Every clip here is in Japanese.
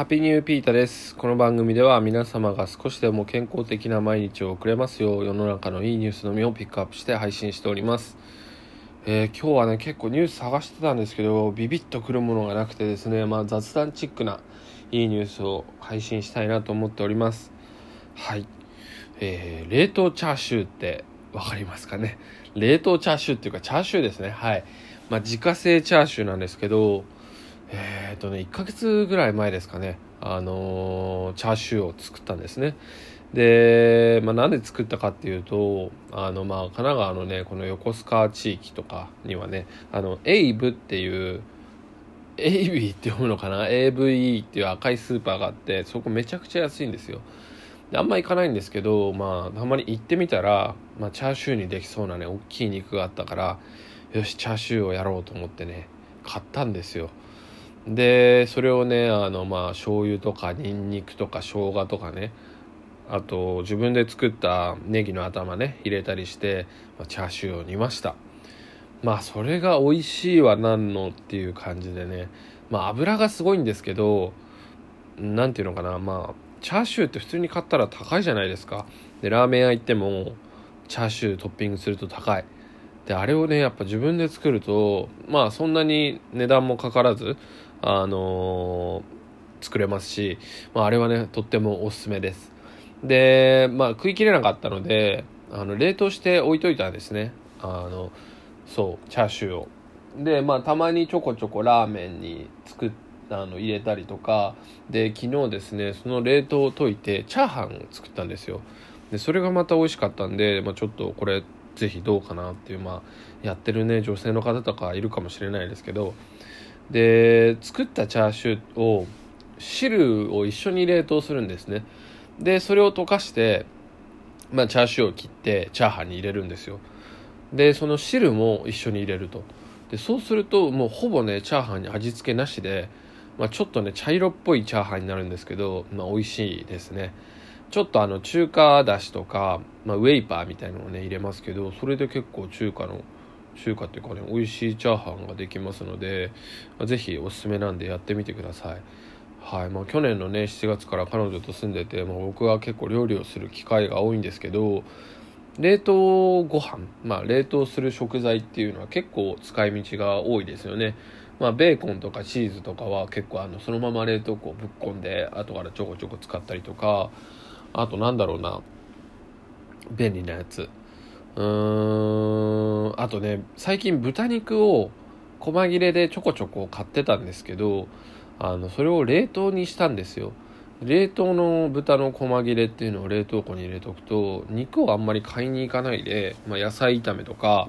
ハッピーニューピータです。この番組では皆様が少しでも健康的な毎日を送れますよう世の中のいいニュースのみをピックアップして配信しております。えー、今日はね結構ニュース探してたんですけどビビッとくるものがなくてですね、まあ、雑談チックないいニュースを配信したいなと思っております。はい。えー、冷凍チャーシューってわかりますかね？冷凍チャーシューっていうかチャーシューですね。はい。まあ、自家製チャーシューなんですけど、えっ、ー、とね、1ヶ月ぐらい前ですかね、あのー、チャーシューを作ったんですね。で、まあ、なんで作ったかっていうと、あの、まあ、神奈川のね、この横須賀地域とかにはね、あの、エイブっていう、エイビーって読むのかな ?AVE っていう赤いスーパーがあって、そこめちゃくちゃ安いんですよ。であんま行かないんですけど、まあ、たまに行ってみたら、まあ、チャーシューにできそうなね、大きい肉があったから、よし、チャーシューをやろうと思ってね、買ったんですよ。でそれをねあのまあ醤油とかにんにくとか生姜とかねあと自分で作ったネギの頭ね入れたりして、まあ、チャーシューを煮ました。まあそれが美味しいは何のっていう感じでねまあ油がすごいんですけど何ていうのかなまあチャーシューって普通に買ったら高いじゃないですか。でラーメン屋行ってもチャーシュートッピングすると高い。であれをねやっぱ自分で作るとまあそんなに値段もかからずあのー、作れますし、まあ、あれはねとってもおすすめです。でまあ食い切れなかったのであの冷凍して置いといたんですね。あのそうチャーシューを。でまあたまにちょこちょこラーメンに作っあの入れたりとか。で昨日ですねその冷凍を溶いてチャーハンを作ったんですよ。でそれがまた美味しかったんで、まあ、ちょっとこれぜひどうかなっていうまあやってるね女性の方とかいるかもしれないですけど。で作ったチャーシューを汁を一緒に冷凍するんですね。でそれを溶かして、まあ、チャーシューを切ってチャーハンに入れるんですよ。でその汁も一緒に入れると。でそうするともうほぼねチャーハンに味付けなしで、まあ、ちょっとね茶色っぽいチャーハンになるんですけど、まあ、美味しいですね。ちょっとあの中華だしとか、まあ、ウェイパーみたいのをね入れますけどそれで結構中華の中華っていうかね美味しいチャーハンができますので是非おすすめなんでやってみてください。はいまあ、去年のね7月から彼女と住んでて、まあ、僕は結構料理をする機会が多いんですけど冷凍ご飯まあ冷凍する食材っていうのは結構使い道が多いですよね。まあ、ベーコンとかチーズとかは結構あのそのまま冷凍庫をぶっ込んで後からちょこちょこ使ったりとかあとなんだろうな便利なやつ。うん。あとね最近豚肉を細切れでちょこちょこ買ってたんですけどあのそれを冷凍にしたんですよ。冷凍の豚の細切れっていうのを冷凍庫に入れとくと肉をあんまり買いに行かないで、まあ、野菜炒めとか、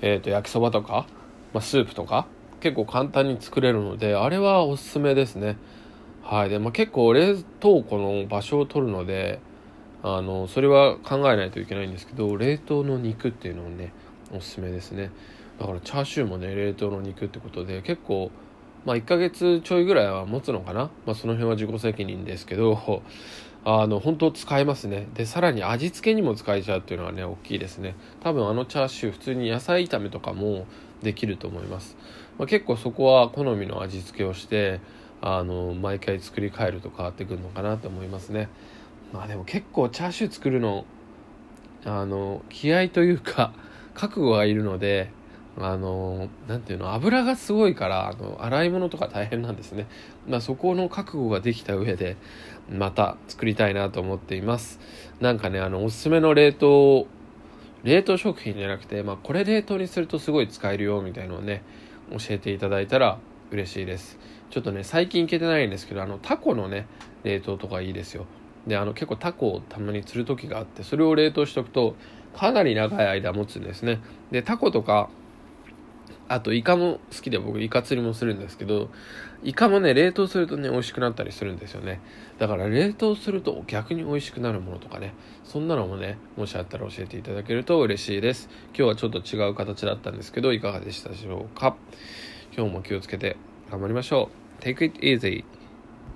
えー、と焼きそばとか、まあ、スープとか結構簡単に作れるのであれはおすすめですね。はい。で、まあ、結構冷凍庫の場所を取るのであのそれは考えないといけないんですけど冷凍の肉っていうのをねおすすめですね。だからチャーシューもね冷凍の肉ってことで結構まあ1ヶ月ちょいぐらいは持つのかな、まあ、その辺は自己責任ですけどあの本当使えますね。でさらに味付けにも使えちゃうっていうのはね大きいですね。多分あのチャーシュー普通に野菜炒めとかもできると思います、まあ、結構そこは好みの味付けをしてあの毎回作り変えると変わってくるのかなと思いますね。まあでも結構チャーシュー作るのあの気合というか 覚悟がいるのであの何ていうの油がすごいからあの洗い物とか大変なんですね、まあ、そこの覚悟ができた上でまた作りたいなと思っています。なんかねあのおすすめの冷凍冷凍食品じゃなくて、まあ、これ冷凍にするとすごい使えるよみたいなのをね教えていただいたら嬉しいです。ちょっとね最近行けてないんですけどあのタコのね冷凍とかいいですよ。であの結構タコをたまに釣る時があってそれを冷凍しとくとかなり長い間持つんですね。でタコとかあとイカも好きで僕イカ釣りもするんですけどイカもね冷凍するとね美味しくなったりするんですよね。だから冷凍すると逆に美味しくなるものとかねそんなのもねもしあったら教えていただけると嬉しいです。今日はちょっと違う形だったんですけどいかがでしたでしょうか？今日も気をつけて頑張りましょう。Take it easy